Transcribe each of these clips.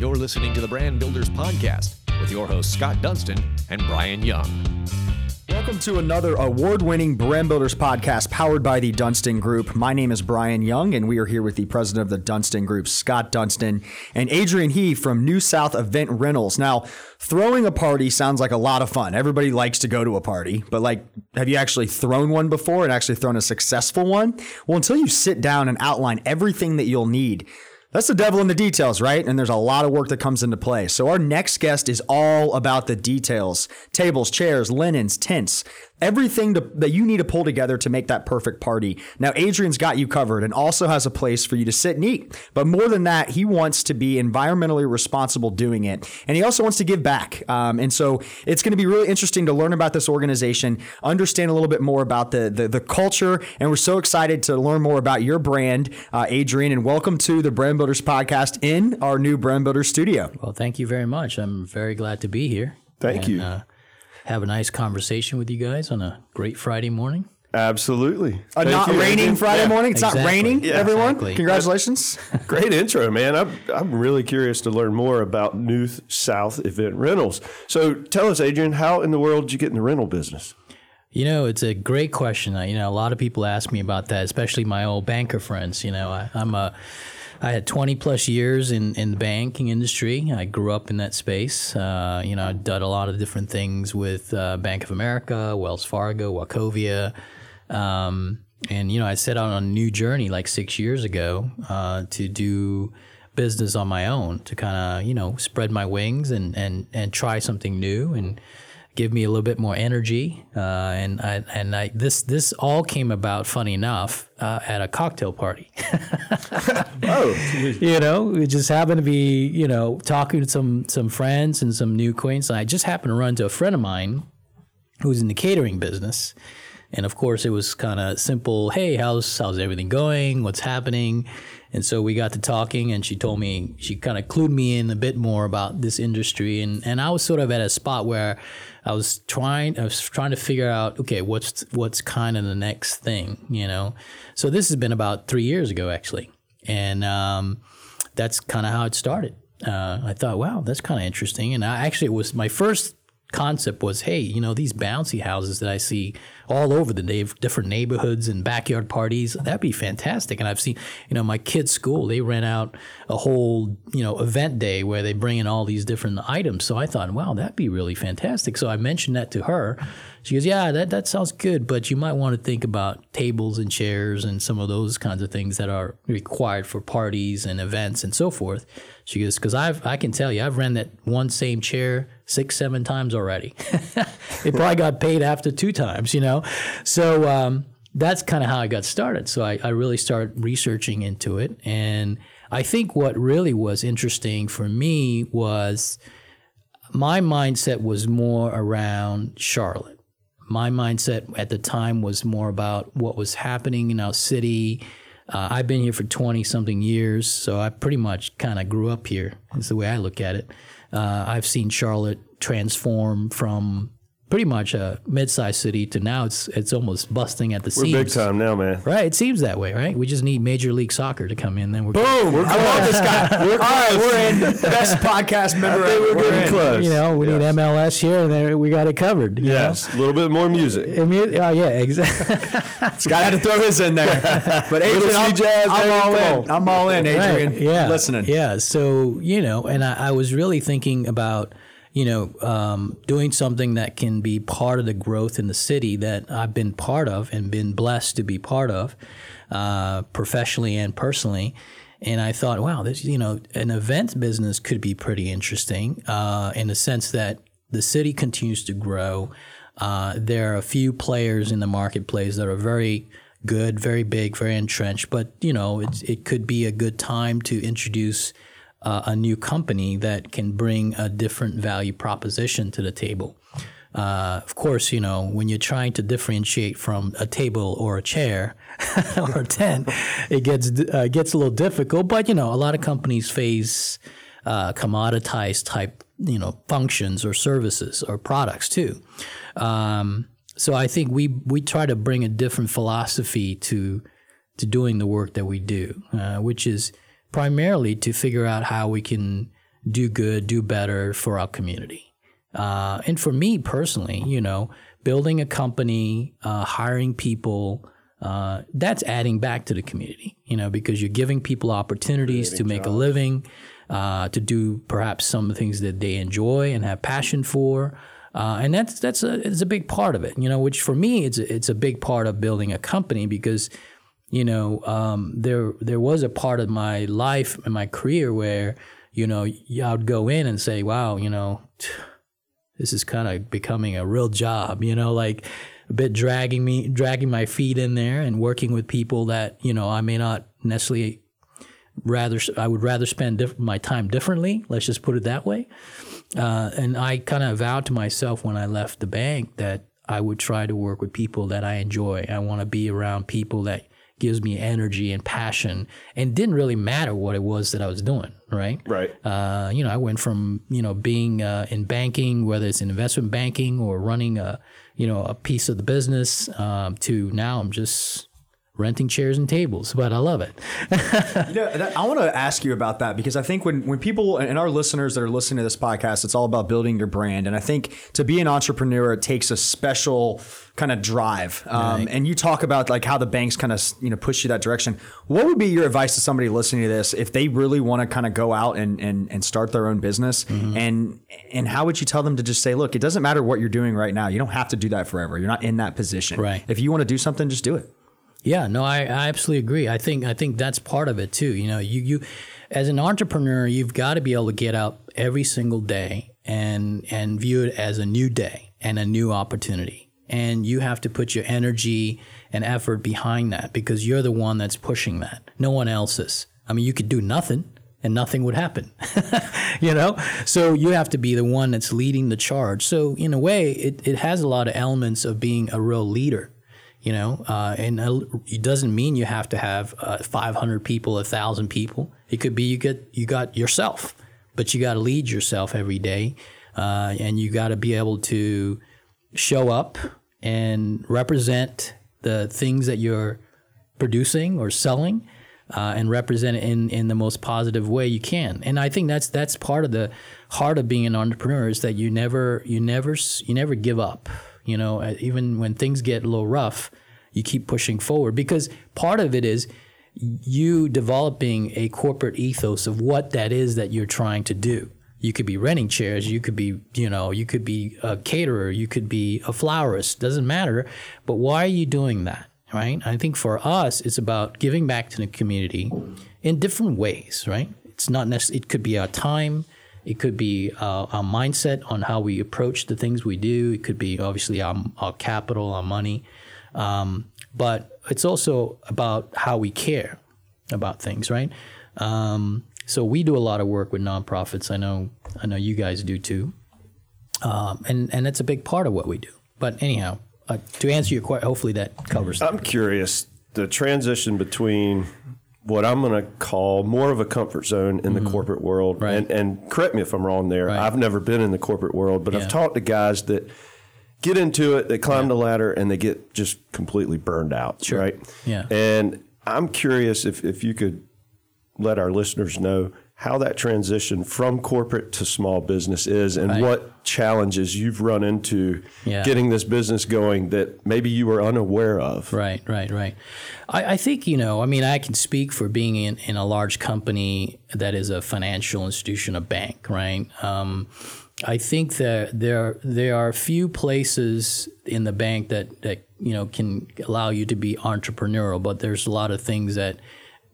You're listening to the Brand Builders Podcast with your hosts Scott Dunston and Brian Young. Welcome to another award winning Brand Builders podcast powered by the Dunston Group. My name is Brian Young, and we are here with the president of the Dunston Group, Scott Dunston, and Adrian Hee from New South Event Rentals. Now, throwing a party sounds like a lot of fun. Everybody likes to go to a party, but like, have you actually thrown one before and actually thrown a successful one? Well, until you sit down and outline everything that you'll need, that's the devil in the details, right? And there's a lot of work that comes into play. So our next guest is all about the details tables, chairs, linens, tents everything to, that you need to pull together to make that perfect party. Now, Adrian's got you covered and also has a place for you to sit and eat. But more than that, he wants to be environmentally responsible doing it. And he also wants to give back. Um, and so it's going to be really interesting to learn about this organization, understand a little bit more about the, the, the culture. And we're so excited to learn more about your brand, uh, Adrian. And welcome to the Brand Builders podcast in our new Brand Builders studio. Well, thank you very much. I'm very glad to be here. Thank and, you. Uh, have a nice conversation with you guys on a great Friday morning. Absolutely. Uh, a not you. raining Friday yeah. morning. It's exactly. not raining, yeah. everyone. Exactly. Congratulations. Great intro, man. I'm, I'm really curious to learn more about New South Event Rentals. So tell us, Adrian, how in the world did you get in the rental business? You know, it's a great question. You know, a lot of people ask me about that, especially my old banker friends. You know, I, I'm a I had 20 plus years in, in the banking industry. I grew up in that space. Uh, you know, I'd done a lot of different things with uh, Bank of America, Wells Fargo, Wachovia. Um, and, you know, I set out on a new journey like six years ago uh, to do business on my own, to kind of, you know, spread my wings and, and, and try something new. And, give me a little bit more energy. Uh, and I, and I, this this all came about, funny enough, uh, at a cocktail party. oh, you know, we just happened to be, you know, talking to some some friends and some new acquaintances. I just happened to run to a friend of mine who's in the catering business. And of course, it was kind of simple. Hey, how's how's everything going? What's happening? And so we got to talking, and she told me she kind of clued me in a bit more about this industry, and and I was sort of at a spot where I was trying I was trying to figure out okay what's what's kind of the next thing you know? So this has been about three years ago actually. And um, that's kind of how it started. Uh, I thought wow that's kind of interesting. And I actually it was my first concept was hey you know these bouncy houses that I see all over the na- different neighborhoods and backyard parties. That'd be fantastic. And I've seen, you know, my kids' school, they rent out a whole, you know, event day where they bring in all these different items. So I thought, wow, that'd be really fantastic. So I mentioned that to her. She goes, yeah, that, that sounds good, but you might want to think about tables and chairs and some of those kinds of things that are required for parties and events and so forth. She goes, because I've I can tell you, I've ran that one same chair six, seven times already. it probably got paid after two times, you know. So um, that's kind of how I got started. So I, I really started researching into it, and I think what really was interesting for me was my mindset was more around Charlotte. My mindset at the time was more about what was happening in our city. Uh, I've been here for 20 something years, so I pretty much kind of grew up here. is the way I look at it. Uh, I've seen Charlotte transform from pretty much a mid-sized city to now it's it's almost busting at the we're seams. We're big time now, man. Right? It seems that way, right? We just need Major League Soccer to come in, then we're boom. We're I love this guy. We're All right, we're in. Best podcast member. We're, we're getting in. close. You know, we yes. need MLS here, and then we got it covered. yes, know? a little bit more music. Oh uh, yeah, exactly. Scott had to throw his in there, but Adrian, I'm, jazz, I'm all in. I'm all in, Adrian. Right. Yeah, listening. Yeah, so you know, and I, I was really thinking about you know, um, doing something that can be part of the growth in the city that I've been part of and been blessed to be part of, uh, professionally and personally. And I thought, wow, this, you know, an event business could be pretty interesting uh, in the sense that the city continues to grow. Uh, there are a few players in the marketplace that are very good, very big, very entrenched, but, you know, it could be a good time to introduce uh, a new company that can bring a different value proposition to the table. Uh, of course, you know, when you're trying to differentiate from a table or a chair or a tent, it gets uh, gets a little difficult. But you know, a lot of companies face uh, commoditized type, you know, functions or services or products too. Um, so I think we we try to bring a different philosophy to to doing the work that we do, uh, which is primarily to figure out how we can do good, do better for our community. Uh, and for me personally, you know, building a company, uh, hiring people, uh, that's adding back to the community, you know, because you're giving people opportunities to make a living, uh, to do perhaps some things that they enjoy and have passion for. Uh, and that's that's a it's a big part of it, you know. Which for me, it's a, it's a big part of building a company because, you know, um, there there was a part of my life and my career where, you know, I would go in and say, "Wow, you know, this is kind of becoming a real job," you know, like a bit dragging me dragging my feet in there and working with people that you know I may not necessarily rather I would rather spend diff- my time differently. Let's just put it that way. Uh, and I kind of vowed to myself when I left the bank that I would try to work with people that I enjoy. I want to be around people that gives me energy and passion and didn't really matter what it was that I was doing, right? Right. Uh, you know, I went from, you know, being uh, in banking, whether it's in investment banking or running a, you know, a piece of the business um, to now I'm just renting chairs and tables, but I love it. you know, that, I want to ask you about that because I think when, when people and our listeners that are listening to this podcast, it's all about building your brand. And I think to be an entrepreneur, it takes a special kind of drive. Um, right. And you talk about like how the banks kind of, you know, push you that direction. What would be your advice to somebody listening to this if they really want to kind of go out and, and, and start their own business? Mm-hmm. And, and how would you tell them to just say, look, it doesn't matter what you're doing right now. You don't have to do that forever. You're not in that position. Right. If you want to do something, just do it. Yeah, no, I, I absolutely agree. I think I think that's part of it too. You know, you you as an entrepreneur, you've got to be able to get up every single day and and view it as a new day and a new opportunity. And you have to put your energy and effort behind that because you're the one that's pushing that. No one else is. I mean, you could do nothing and nothing would happen. you know? So you have to be the one that's leading the charge. So in a way, it, it has a lot of elements of being a real leader you know, uh, and it doesn't mean you have to have uh, 500 people, a thousand people. It could be you get you got yourself, but you got to lead yourself every day, uh, and you got to be able to show up and represent the things that you're producing or selling, uh, and represent it in in the most positive way you can. And I think that's that's part of the heart of being an entrepreneur is that you never you never you never give up. You know, uh, even when things get a little rough, you keep pushing forward because part of it is you developing a corporate ethos of what that is that you're trying to do. You could be renting chairs, you could be, you know, you could be a caterer, you could be a florist, doesn't matter. But why are you doing that? Right? I think for us, it's about giving back to the community in different ways, right? It's not necessarily, it could be our time, it could be uh, our mindset on how we approach the things we do. It could be obviously our, our capital, our money. Um, but it's also about how we care about things, right? Um, so we do a lot of work with nonprofits. I know, I know you guys do too, um, and and it's a big part of what we do. But anyhow, uh, to answer your question, hopefully that covers. I'm curious the transition between what I'm going to call more of a comfort zone in mm-hmm. the corporate world. Right. And, and, correct me if I'm wrong there. Right. I've never been in the corporate world, but yeah. I've talked to guys that get into it, they climb yeah. the ladder, and they get just completely burned out. Sure. Right. Yeah. And I'm curious if, if you could let our listeners know how that transition from corporate to small business is and right. what challenges you've run into yeah. getting this business going that maybe you were unaware of. Right, right, right. I, I, think, you know, I mean, I can speak for being in, in a large company that is a financial institution, a bank, right? Um, I think that there there are few places in the bank that, that you know can allow you to be entrepreneurial, but there's a lot of things that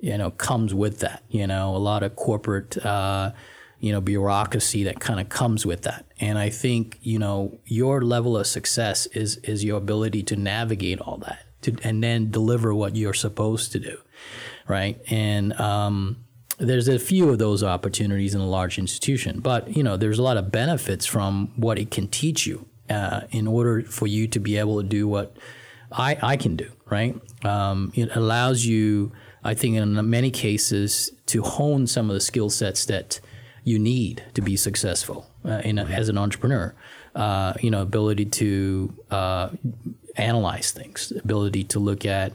you know comes with that. You know, a lot of corporate. Uh, you know bureaucracy that kind of comes with that and i think you know your level of success is is your ability to navigate all that to, and then deliver what you're supposed to do right and um, there's a few of those opportunities in a large institution but you know there's a lot of benefits from what it can teach you uh, in order for you to be able to do what i, I can do right um, it allows you I think in many cases to hone some of the skill sets that you need to be successful uh, in a, as an entrepreneur. Uh, you know, ability to uh, analyze things, ability to look at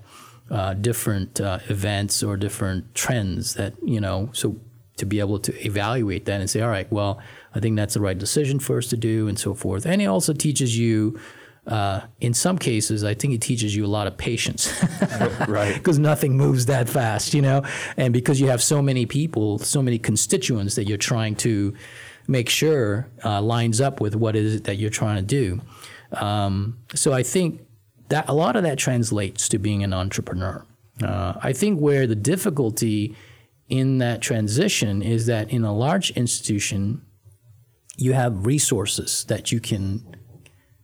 uh, different uh, events or different trends that you know. So to be able to evaluate that and say, all right, well, I think that's the right decision for us to do, and so forth. And it also teaches you. Uh, in some cases, I think it teaches you a lot of patience, right? Because nothing moves that fast, you know, and because you have so many people, so many constituents that you're trying to make sure uh, lines up with what it is that you're trying to do. Um, so I think that a lot of that translates to being an entrepreneur. Uh, I think where the difficulty in that transition is that in a large institution, you have resources that you can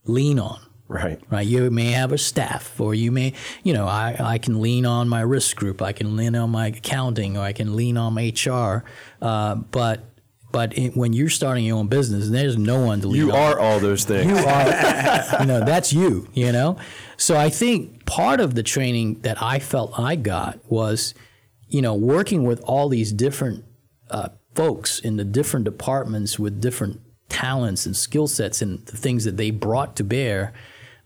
lean on. Right. Right. You may have a staff, or you may, you know, I, I can lean on my risk group, I can lean on my accounting, or I can lean on my HR. Uh, but but it, when you're starting your own business, there's no one to lean You on. are all those things. You are, you know, that's you, you know? So I think part of the training that I felt I got was, you know, working with all these different uh, folks in the different departments with different talents and skill sets and the things that they brought to bear.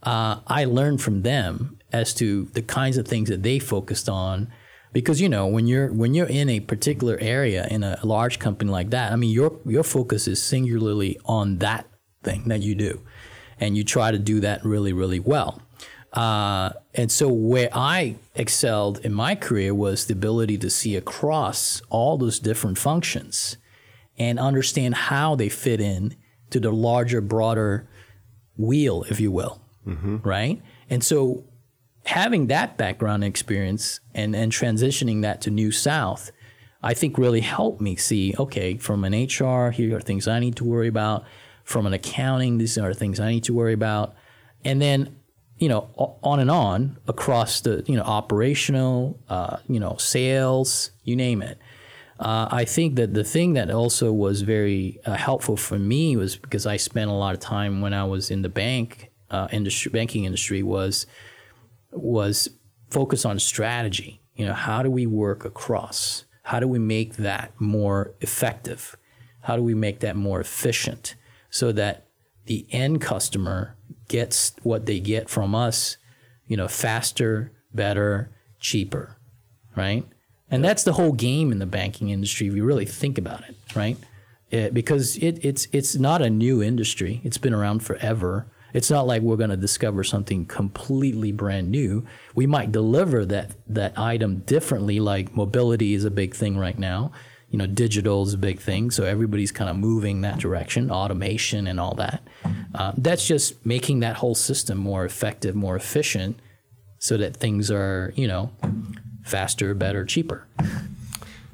Uh, I learned from them as to the kinds of things that they focused on because you know when you're when you're in a particular area in a large company like that i mean your your focus is singularly on that thing that you do and you try to do that really really well. Uh, and so where i excelled in my career was the ability to see across all those different functions and understand how they fit in to the larger broader wheel if you will mm-hmm. right and so having that background experience and, and transitioning that to New South, I think really helped me see okay, from an HR, here are things I need to worry about. From an accounting, these are things I need to worry about. And then, you know, on and on across the, you know, operational, uh, you know, sales, you name it. Uh, I think that the thing that also was very uh, helpful for me was because I spent a lot of time when I was in the bank uh, industry, banking industry, was was focus on strategy. You know, how do we work across? How do we make that more effective? How do we make that more efficient so that the end customer gets what they get from us, you know, faster, better, cheaper, right? And that's the whole game in the banking industry if you really think about it, right? It, because it, it's it's not a new industry; it's been around forever. It's not like we're going to discover something completely brand new. We might deliver that that item differently. Like mobility is a big thing right now. You know, digital is a big thing. So everybody's kind of moving that direction, automation and all that. Uh, that's just making that whole system more effective, more efficient, so that things are you know faster, better, cheaper.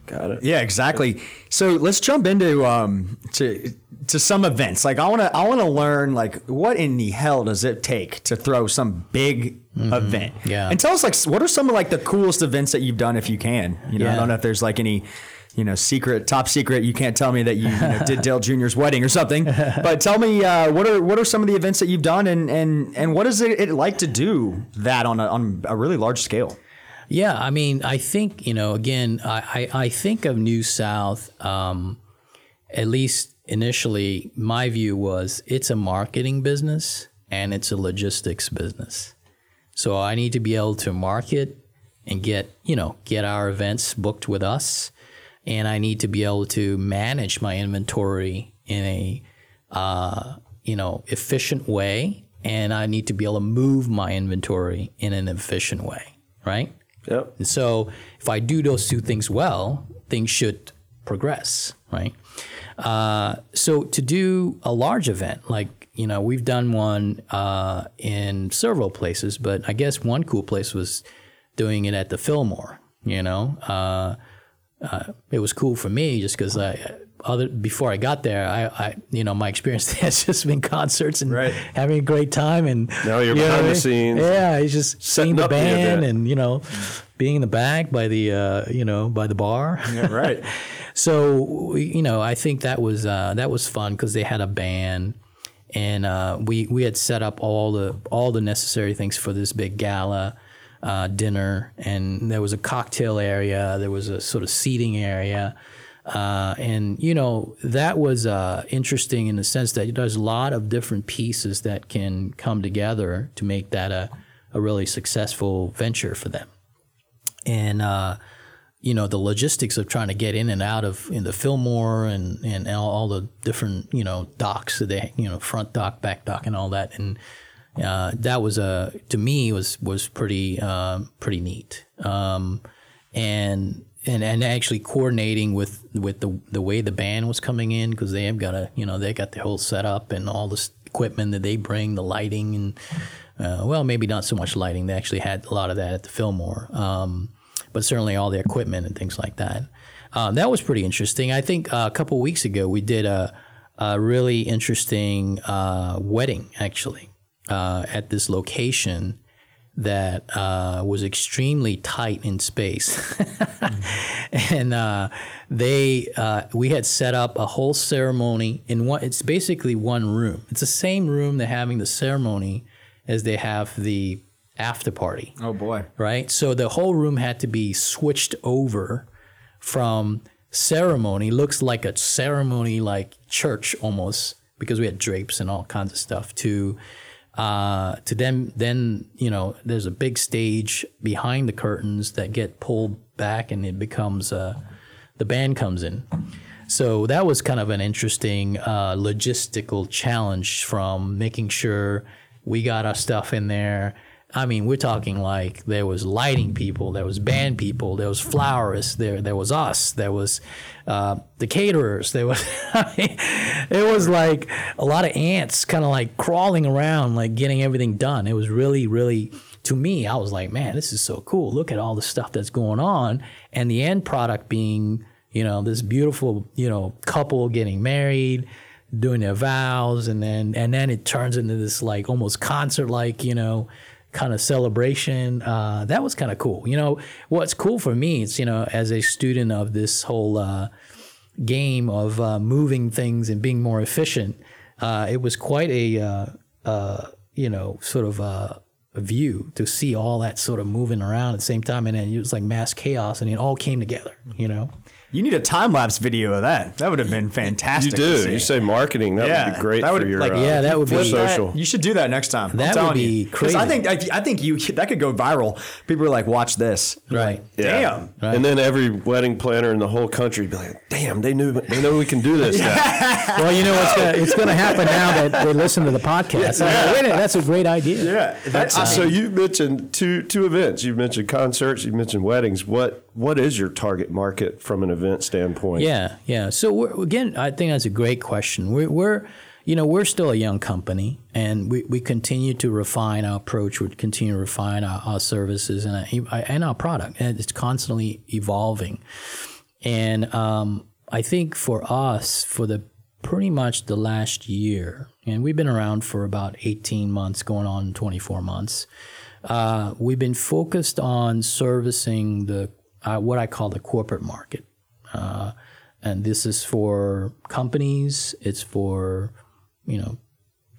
Got it. Yeah, exactly. So let's jump into um, to to some events. Like I want to I want to learn like what in the hell does it take to throw some big mm-hmm. event? Yeah. And tell us like what are some of like the coolest events that you've done if you can. You know, yeah. I don't know if there's like any you know, secret, top secret. You can't tell me that you, you know, did Dale Jr.'s wedding or something. But tell me, uh, what are what are some of the events that you've done, and and and what is it, it like to do that on a, on a really large scale? Yeah, I mean, I think you know, again, I I, I think of New South, um, at least initially, my view was it's a marketing business and it's a logistics business. So I need to be able to market and get, you know, get our events booked with us. And I need to be able to manage my inventory in a, uh, you know, efficient way. And I need to be able to move my inventory in an efficient way, right? Yep. And so if I do those two things well, things should progress, right? Uh, so to do a large event, like you know, we've done one uh, in several places, but I guess one cool place was doing it at the Fillmore. You know, uh, uh it was cool for me just because I. Other before I got there, I, I you know my experience has just been concerts and right. having a great time and now you're you behind the scenes. Yeah, he's just seeing the band and you know being in the back by the uh, you know by the bar. Yeah, right. So you know, I think that was uh, that was fun because they had a band, and uh, we we had set up all the all the necessary things for this big gala uh, dinner, and there was a cocktail area, there was a sort of seating area. Uh, and you know that was uh, interesting in the sense that there's a lot of different pieces that can come together to make that a, a really successful venture for them. And uh, you know the logistics of trying to get in and out of in the Fillmore and and all, all the different you know docks that they you know front dock, back dock, and all that, and uh, that was a to me was was pretty uh, pretty neat, um, and and and actually coordinating with with the the way the band was coming in because they have got a you know they got the whole setup and all this equipment that they bring, the lighting and uh, well maybe not so much lighting. They actually had a lot of that at the Fillmore. Um, but certainly all the equipment and things like that. Um, that was pretty interesting. I think uh, a couple weeks ago we did a, a really interesting uh, wedding actually uh, at this location that uh, was extremely tight in space, and uh, they uh, we had set up a whole ceremony in one. It's basically one room. It's the same room they're having the ceremony as they have the after party. Oh boy. Right? So the whole room had to be switched over from ceremony, looks like a ceremony like church almost, because we had drapes and all kinds of stuff, to uh, to then then, you know, there's a big stage behind the curtains that get pulled back and it becomes uh, the band comes in. So that was kind of an interesting uh, logistical challenge from making sure we got our stuff in there I mean, we're talking like there was lighting people, there was band people, there was flowerists, there there was us, there was uh, the caterers, there was it was like a lot of ants, kind of like crawling around, like getting everything done. It was really, really to me, I was like, man, this is so cool. Look at all the stuff that's going on, and the end product being, you know, this beautiful, you know, couple getting married doing their vows and then and then it turns into this like almost concert like you know kind of celebration. Uh, that was kind of cool. You know, what's cool for me is, you know, as a student of this whole uh, game of uh, moving things and being more efficient, uh, it was quite a, uh, uh, you know, sort of a view to see all that sort of moving around at the same time. And then it was like mass chaos and it all came together, you know? You need a time lapse video of that. That would have been fantastic. You do. You say marketing. That yeah, would be great that would, for your like, uh, yeah. That would be social. That, you should do that next time. That would be you. crazy. I think I, I, think you that could go viral. People are like, watch this. Right. Yeah. Damn. Right. And then every wedding planner in the whole country be like, damn, they knew they know we can do this. yeah. well, you know what's gonna, it's going to happen now that they listen to the podcast. Yeah. Wait a minute, that's a great idea. Yeah. That's, uh, so you mentioned two two events. You mentioned concerts. You mentioned weddings. What what is your target market from an event standpoint? Yeah, yeah. So again, I think that's a great question. We're, we're, you know, we're still a young company, and we, we continue to refine our approach. We continue to refine our, our services and our, and our product, and it's constantly evolving. And um, I think for us, for the pretty much the last year, and we've been around for about 18 months, going on 24 months. Uh, we've been focused on servicing the uh, what I call the corporate market. Uh, and this is for companies, it's for, you know,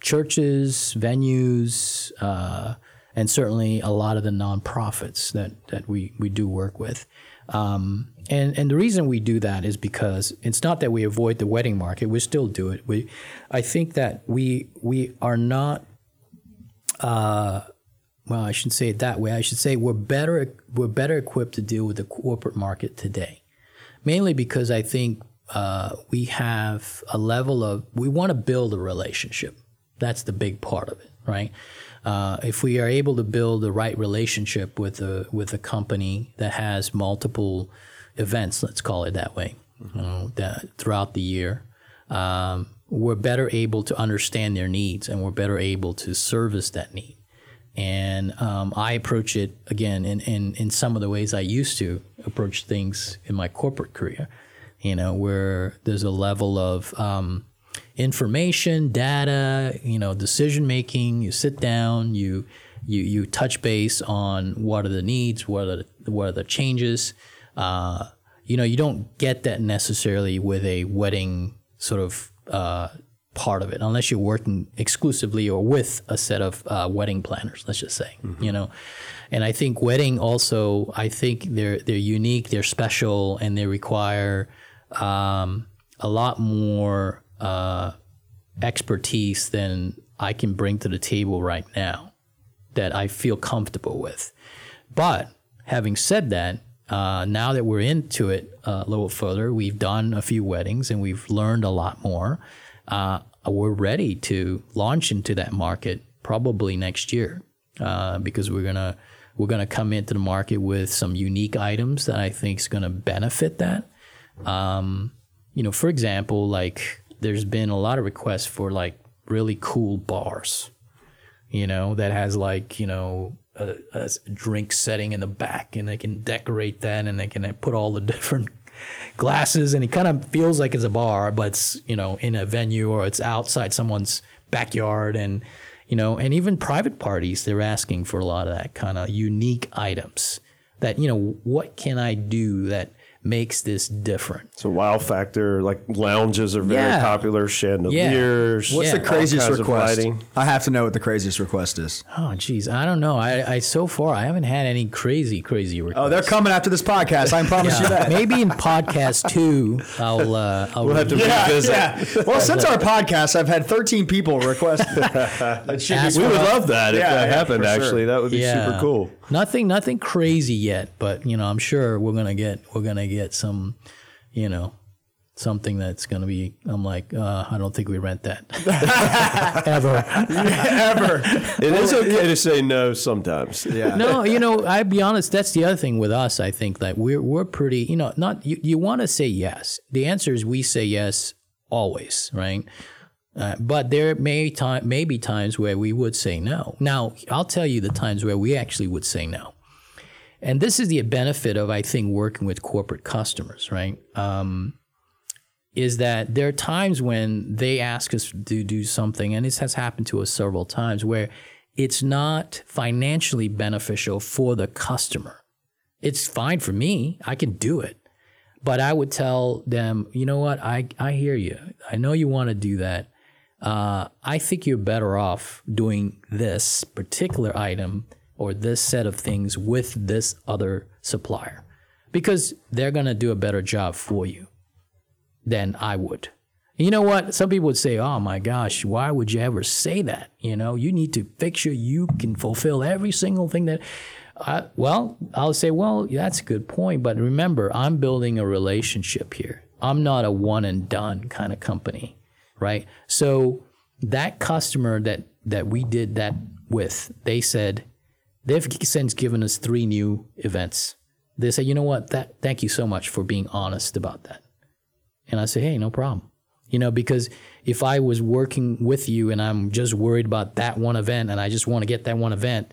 churches, venues, uh, and certainly a lot of the nonprofits that, that we, we do work with. Um, and, and the reason we do that is because it's not that we avoid the wedding market, we still do it. We, I think that we, we are not uh, well, I shouldn't say it that way. I should say we're better we're better equipped to deal with the corporate market today, mainly because I think uh, we have a level of we want to build a relationship. That's the big part of it, right? Uh, if we are able to build the right relationship with a with a company that has multiple events, let's call it that way, mm-hmm. that throughout the year, um, we're better able to understand their needs and we're better able to service that need and um, I approach it again in, in, in some of the ways I used to approach things in my corporate career. You know, where there's a level of um, information, data, you know, decision making. You sit down, you you you touch base on what are the needs, what are the, what are the changes. Uh, you know, you don't get that necessarily with a wedding sort of uh, part of it unless you're working exclusively or with a set of uh, wedding planners let's just say mm-hmm. you know and i think wedding also i think they're they're unique they're special and they require um, a lot more uh, expertise than i can bring to the table right now that i feel comfortable with but having said that uh, now that we're into it uh, a little further, we've done a few weddings and we've learned a lot more. Uh, we're ready to launch into that market probably next year uh, because we're gonna we're gonna come into the market with some unique items that I think is gonna benefit that. Um, you know, for example, like there's been a lot of requests for like really cool bars, you know, that has like you know a, a, drink setting in the back and they can decorate that and they can put all the different glasses and it kind of feels like it's a bar but it's you know in a venue or it's outside someone's backyard and you know and even private parties they're asking for a lot of that kind of unique items that you know what can i do that makes this different. So wow factor, like lounges are very yeah. popular, chandeliers. Yeah. What's yeah. the craziest request? I have to know what the craziest request is. Oh geez, I don't know. I, I so far I haven't had any crazy, crazy requests. Oh, they're coming after this podcast. I promise you that. Maybe in podcast two, I'll, uh, I'll we'll have to revisit. Yeah. Well, since our podcast, I've had 13 people request. that should we would love that if that happened. Actually, that would be super cool. Nothing, nothing crazy yet, but you know, I'm sure we're gonna get we're gonna get some, you know, something that's going to be i'm like uh, i don't think we rent that. Ever. Ever. It is okay to say no sometimes. Yeah. No you know i'd be honest that's the other thing with us i think that we're, we're pretty you know not you, you want to say yes. The answer is we say yes always right uh, but there may time may be times where we would say no now i'll tell you the times where we actually would say no and this is the benefit of, I think, working with corporate customers, right? Um, is that there are times when they ask us to do something, and this has happened to us several times, where it's not financially beneficial for the customer. It's fine for me, I can do it. But I would tell them, you know what, I, I hear you. I know you want to do that. Uh, I think you're better off doing this particular item or this set of things with this other supplier because they're going to do a better job for you than I would. You know what? Some people would say, "Oh my gosh, why would you ever say that?" You know, you need to make sure you can fulfill every single thing that. I, well, I'll say, well, that's a good point, but remember, I'm building a relationship here. I'm not a one and done kind of company, right? So that customer that that we did that with, they said, They've since given us three new events. They say, you know what? That thank you so much for being honest about that. And I say, hey, no problem. You know, because if I was working with you and I'm just worried about that one event and I just want to get that one event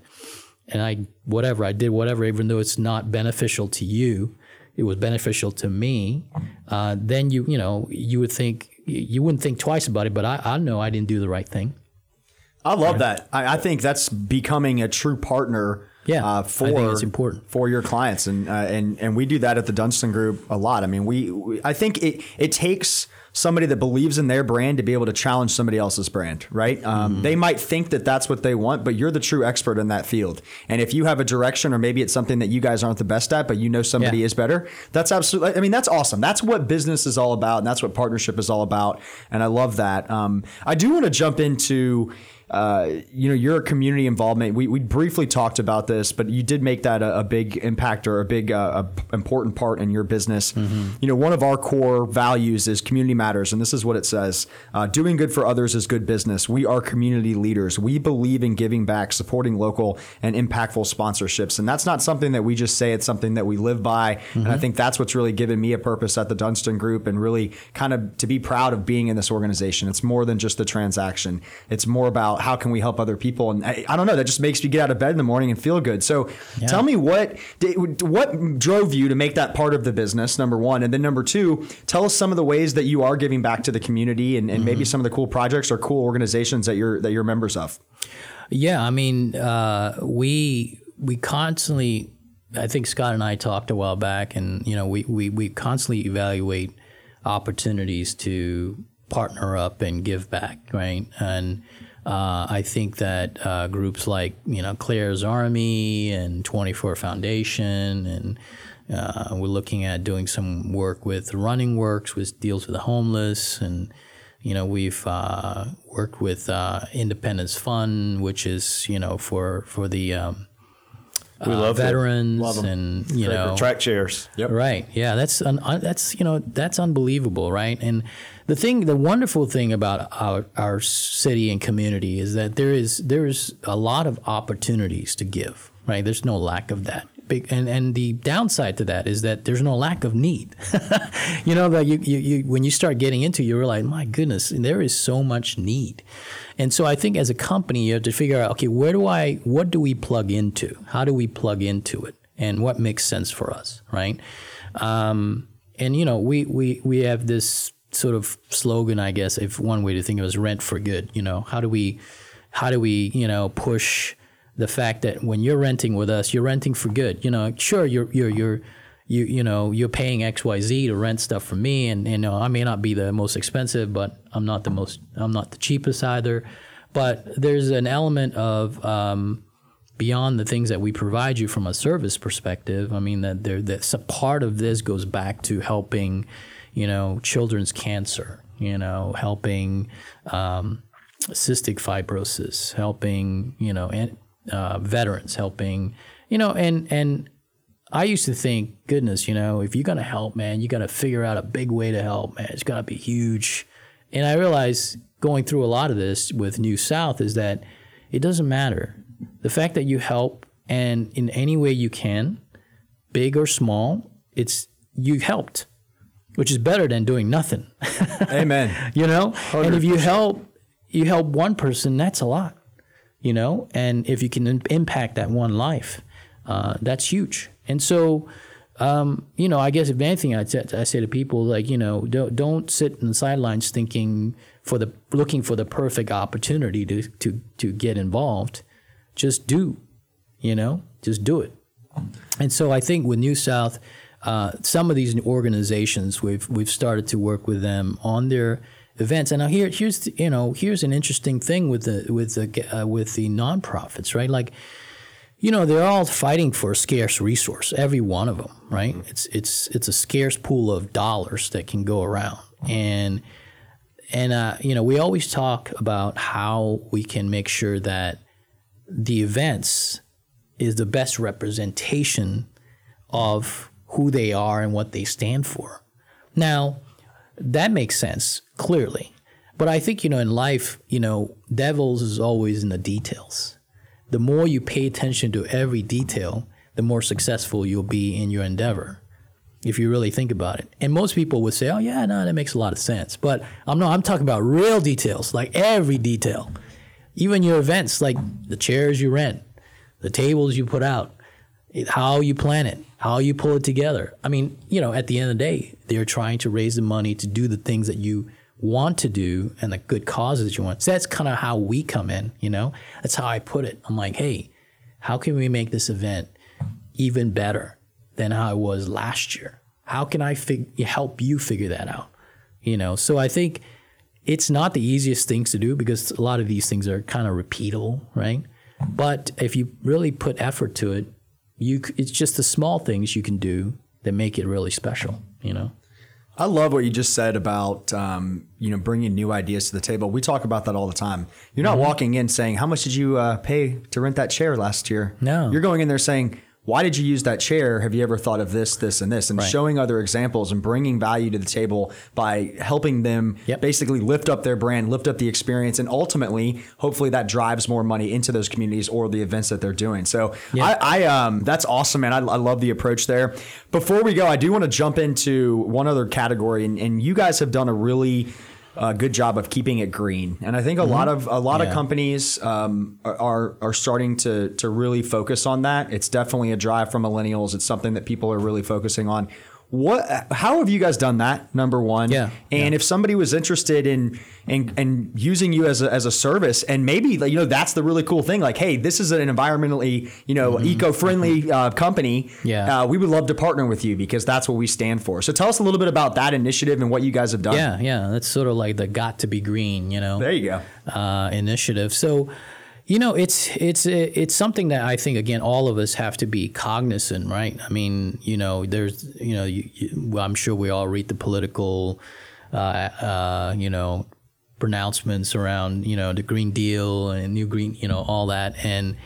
and I whatever I did whatever, even though it's not beneficial to you, it was beneficial to me. Uh, then you you know you would think you wouldn't think twice about it, but I, I know I didn't do the right thing. I love that. I, I, think that's becoming a true partner. Yeah, uh, for it's important for your clients, and uh, and and we do that at the Dunston Group a lot. I mean, we, we I think it it takes somebody that believes in their brand to be able to challenge somebody else's brand, right? Um, mm They might think that that's what they want, but you're the true expert in that field. And if you have a direction, or maybe it's something that you guys aren't the best at, but you know somebody yeah. is better, that's absolutely, I mean, that's awesome. That's what business is all about. And that's what partnership is all about. And I love that. Um, I do want to jump into, uh, you know, your community involvement. We, we briefly talked about this, but you did make that a, a big impact or a big uh, a important part in your business. Mm-hmm. You know, one of our core values is community matters, and this is what it says: uh, doing good for others is good business. We are community leaders. We believe in giving back, supporting local and impactful sponsorships, and that's not something that we just say. It's something that we live by, mm-hmm. and I mm-hmm. think that's what's really given me a purpose at the Dunston Group, and really kind of to be proud of being in this organization. It's more than just a transaction. It's more about about how can we help other people. And I, I, don't know, that just makes me get out of bed in the morning and feel good. So yeah. tell me what what drove you to make that part of the business, number one, and then number two, tell us some of the ways that you are giving back to the community and, and mm-hmm. maybe some of the cool projects or cool organizations that you're that you're members of. Yeah, I mean, uh, we we constantly. I think Scott and I talked a while back, and you know, we we, we constantly evaluate opportunities to partner up and give back, right? And uh, I think that uh, groups like you know Claire's Army and 24 Foundation and uh, we're looking at doing some work with Running Works, which deals with the homeless, and you know we've uh, worked with uh, Independence Fund, which is you know for for the um, we uh, love veterans love and you know track chairs. Yep. Right. Yeah. That's un, un, that's you know that's unbelievable, right? And the thing, the wonderful thing about our our city and community is that there is there is a lot of opportunities to give. Right. There's no lack of that. And, and the downside to that is that there's no lack of need. you know that you, you, you when you start getting into, it, you realize, my goodness, there is so much need. And so I think as a company, you have to figure out, okay, where do I, what do we plug into? How do we plug into it? And what makes sense for us, right? Um, and you know, we, we, we have this sort of slogan, I guess, if one way to think of it is rent for good. You know, how do we, how do we, you know, push the fact that when you're renting with us, you're renting for good. You know, sure, you're, you're, you're, you you know you're paying X Y Z to rent stuff from me, and you know I may not be the most expensive, but I'm not the most I'm not the cheapest either. But there's an element of um, beyond the things that we provide you from a service perspective. I mean that there that's a part of this goes back to helping, you know, children's cancer. You know, helping um, cystic fibrosis, helping you know, and, uh, veterans, helping you know, and and I used to think, goodness, you know, if you're going to help, man, you got to figure out a big way to help, man. It's got to be huge. And I realized going through a lot of this with New South is that it doesn't matter. The fact that you help and in any way you can, big or small, it's you helped, which is better than doing nothing. Amen. you know? 100%. And if you help you help one person, that's a lot. You know? And if you can impact that one life, uh, that's huge. And so, um, you know, I guess if anything, I'd say, I say to people like, you know, don't don't sit in the sidelines thinking for the looking for the perfect opportunity to to to get involved. Just do, you know, just do it. And so I think with New South, uh, some of these organizations we've we've started to work with them on their events. And now here here's the, you know here's an interesting thing with the with the uh, with the nonprofits, right? Like you know they're all fighting for a scarce resource every one of them right mm-hmm. it's it's it's a scarce pool of dollars that can go around and and uh, you know we always talk about how we can make sure that the events is the best representation of who they are and what they stand for now that makes sense clearly but i think you know in life you know devils is always in the details the more you pay attention to every detail, the more successful you'll be in your endeavor. If you really think about it. And most people would say, oh, yeah, no, that makes a lot of sense. But I'm not, I'm talking about real details, like every detail. Even your events, like the chairs you rent, the tables you put out, how you plan it, how you pull it together. I mean, you know, at the end of the day, they're trying to raise the money to do the things that you want to do and the good causes that you want. So that's kind of how we come in, you know? That's how I put it. I'm like, hey, how can we make this event even better than how it was last year? How can I fig- help you figure that out? You know, so I think it's not the easiest things to do because a lot of these things are kind of repeatable, right? But if you really put effort to it, you it's just the small things you can do that make it really special, you know? I love what you just said about um, you know bringing new ideas to the table. We talk about that all the time. You're not mm-hmm. walking in saying, "How much did you uh, pay to rent that chair last year?" No, you're going in there saying, why did you use that chair? Have you ever thought of this, this, and this? And right. showing other examples and bringing value to the table by helping them yep. basically lift up their brand, lift up the experience, and ultimately, hopefully, that drives more money into those communities or the events that they're doing. So, I, I, um, that's awesome, man. I, I, love the approach there. Before we go, I do want to jump into one other category, and, and you guys have done a really a good job of keeping it green. And I think a mm-hmm. lot of a lot yeah. of companies um, are are starting to to really focus on that. It's definitely a drive for millennials. It's something that people are really focusing on. What? How have you guys done that? Number one. Yeah. And yeah. if somebody was interested in in, in using you as a, as a service, and maybe like you know that's the really cool thing. Like, hey, this is an environmentally you know mm-hmm. eco friendly uh, company. Yeah. Uh, we would love to partner with you because that's what we stand for. So tell us a little bit about that initiative and what you guys have done. Yeah, yeah. That's sort of like the got to be green. You know. There you go. Uh, initiative. So. You know, it's it's it's something that I think again all of us have to be cognizant, right? I mean, you know, there's you know, you, you, I'm sure we all read the political, uh, uh, you know, pronouncements around you know the Green Deal and New Green, you know, all that, and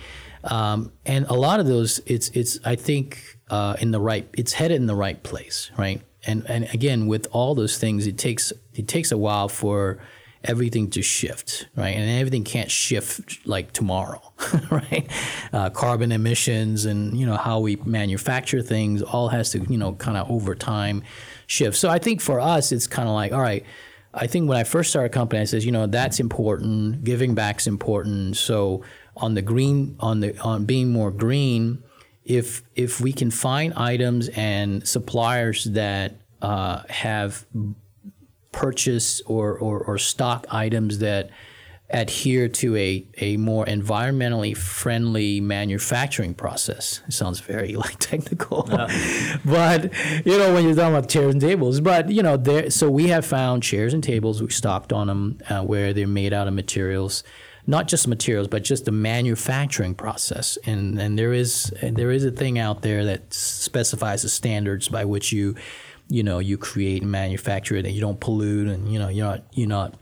Um, and a lot of those, it's it's I think uh, in the right, it's headed in the right place, right? And and again, with all those things, it takes it takes a while for everything to shift, right? And everything can't shift like tomorrow, right? Uh, carbon emissions and you know how we manufacture things all has to you know kind of over time shift. So I think for us, it's kind of like all right. I think when I first started a company, I says, you know, that's important. Giving back's important. So on the green, on the on being more green, if if we can find items and suppliers that uh, have purchase or, or, or stock items that adhere to a, a more environmentally friendly manufacturing process. It sounds very like technical, yeah. but you know when you're talking about chairs and tables. But you know there, so we have found chairs and tables we stocked on them uh, where they're made out of materials, not just materials, but just the manufacturing process. And and there is there is a thing out there that specifies the standards by which you you know you create and manufacture it and you don't pollute and you know you're not you're not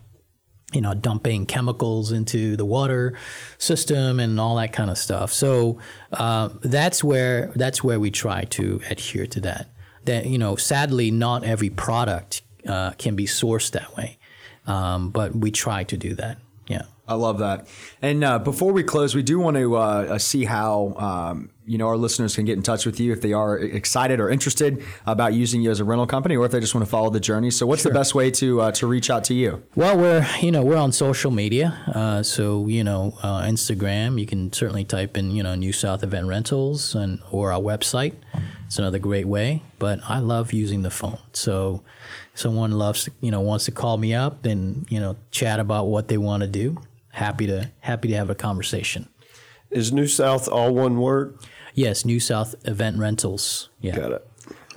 you know dumping chemicals into the water system and all that kind of stuff. So uh, that's where that's where we try to adhere to that. That you know sadly not every product uh, can be sourced that way. Um, but we try to do that. Yeah I love that. And uh, before we close, we do want to uh, uh, see how um, you know our listeners can get in touch with you if they are excited or interested about using you as a rental company, or if they just want to follow the journey. So, what's sure. the best way to uh, to reach out to you? Well, we're you know we're on social media, uh, so you know uh, Instagram. You can certainly type in you know NewSouth Event Rentals and or our website. It's another great way. But I love using the phone, so someone loves you know wants to call me up and you know chat about what they want to do happy to happy to have a conversation. Is New South all one word? Yes, NewSouth Event Rentals. Yeah. Got it.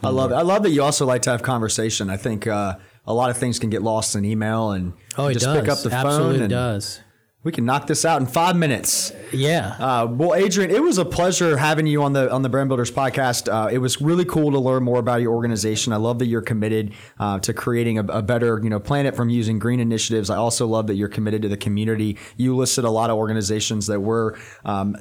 I love it. I love that you also like to have conversation. I think uh, a lot of things can get lost in email and oh, it just does. pick up the Absolutely phone. Absolutely does. We can knock this out in five minutes. Yeah. Uh, well, Adrian, it was a pleasure having you on the on the BrandBuilders podcast. Uh, it was really cool to learn more about your organization. I love that you're committed uh, to creating a, a, better you know planet from using green initiatives. I also love that you're committed to the community. You listed a lot of organizations that we're um,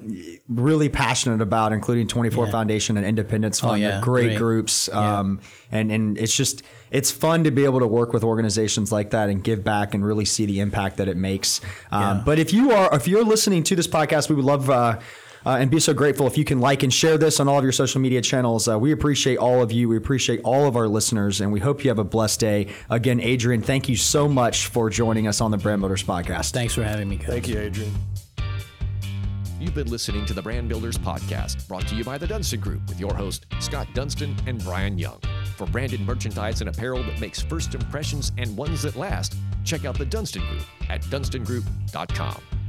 really passionate about, including 24 yeah. Foundation and Independence Fund. Oh, yeah. Great, Great. groups, um, yeah. and and it's just it's fun to be able to work with organizations like that and give back and really see the impact that it makes. Um, yeah. But if you are if you're listening to this podcast, we would love. Uh, uh, and be so grateful if you can like and share this on all of your social media channels. Uh, we appreciate all of you. We appreciate all of our listeners, and we hope you have a blessed day. Again, Adrian, thank you so much for joining us on the BrandBuilders podcast. Thanks for having me. Coach. Thank you, Adrian. You've been listening to the BrandBuilders podcast, brought to you by the Dunston Group with your host, Scott Dunston and Brian Young. For branded merchandise and apparel that makes first impressions and ones that last, check out the Dunston Group at dunstongroup.com.